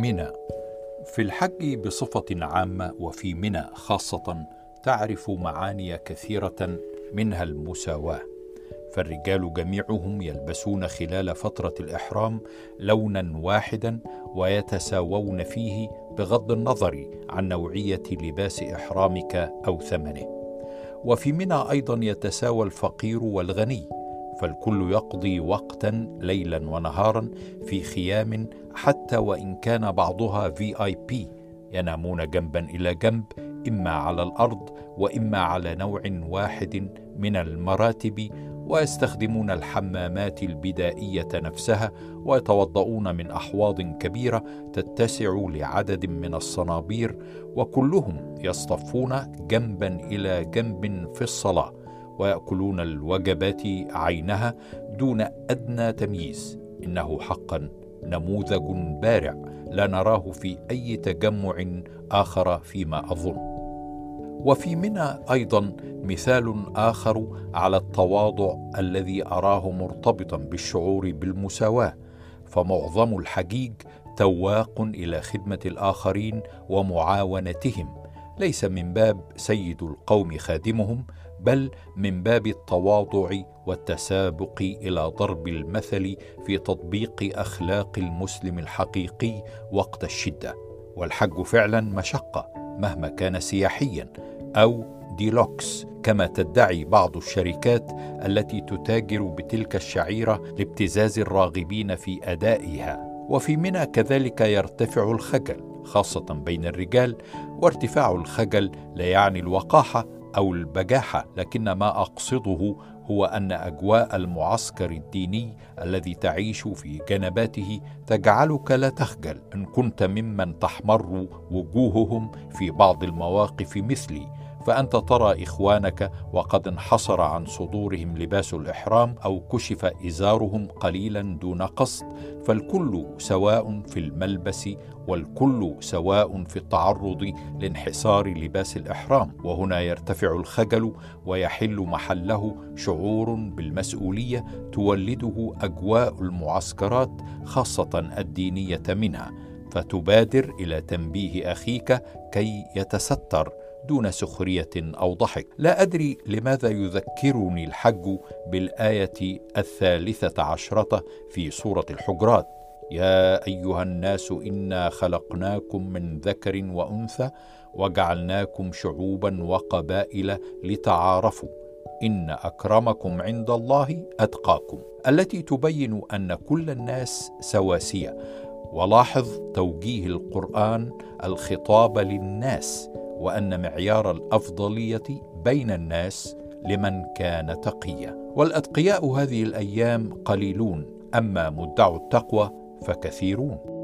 منى. في الحج بصفة عامة وفي منى خاصة تعرف معاني كثيرة منها المساواة. فالرجال جميعهم يلبسون خلال فترة الإحرام لونا واحدا ويتساوون فيه بغض النظر عن نوعية لباس إحرامك أو ثمنه. وفي منى أيضا يتساوى الفقير والغني. فالكل يقضي وقتا ليلا ونهارا في خيام حتى وإن كان بعضها في اي بي ينامون جنبا إلى جنب إما على الأرض وإما على نوع واحد من المراتب ويستخدمون الحمامات البدائية نفسها ويتوضؤون من أحواض كبيرة تتسع لعدد من الصنابير وكلهم يصطفون جنبا إلى جنب في الصلاة. ويأكلون الوجبات عينها دون أدنى تمييز. إنه حقا نموذج بارع لا نراه في أي تجمع آخر فيما أظن. وفي منى أيضا مثال آخر على التواضع الذي أراه مرتبطا بالشعور بالمساواة. فمعظم الحجيج تواق إلى خدمة الآخرين ومعاونتهم. ليس من باب سيد القوم خادمهم بل من باب التواضع والتسابق إلى ضرب المثل في تطبيق أخلاق المسلم الحقيقي وقت الشدة. والحج فعلا مشقة مهما كان سياحيا أو ديلوكس كما تدعي بعض الشركات التي تتاجر بتلك الشعيرة لابتزاز الراغبين في أدائها. وفي منى كذلك يرتفع الخجل خاصة بين الرجال وارتفاع الخجل لا يعني الوقاحة أو البجاحة لكن ما أقصده هو أن أجواء المعسكر الديني الذي تعيش في جنباته تجعلك لا تخجل إن كنت ممن تحمر وجوههم في بعض المواقف مثلي. فأنت ترى إخوانك وقد انحصر عن صدورهم لباس الإحرام أو كشف إزارهم قليلا دون قصد فالكل سواء في الملبس والكل سواء في التعرض لانحسار لباس الإحرام. وهنا يرتفع الخجل ويحل محله شعور بالمسؤولية تولده أجواء المعسكرات خاصة الدينية منها فتبادر إلى تنبيه أخيك كي يتستر. دون سخرية أو ضحك. لا أدري لماذا يذكرني الحج بالآية الثالثة عشرة في سورة الحجرات. يا أيها الناس إنا خلقناكم من ذكر وأنثى وجعلناكم شعوبا وقبائل لتعارفوا. إن أكرمكم عند الله أتقاكم. التي تبين أن كل الناس سواسية. ولاحظ توجيه القرآن الخطاب للناس. وأن معيار الأفضلية بين الناس لمن كان تقيا. والأتقياء هذه الأيام قليلون أما مدعو التقوى فكثيرون.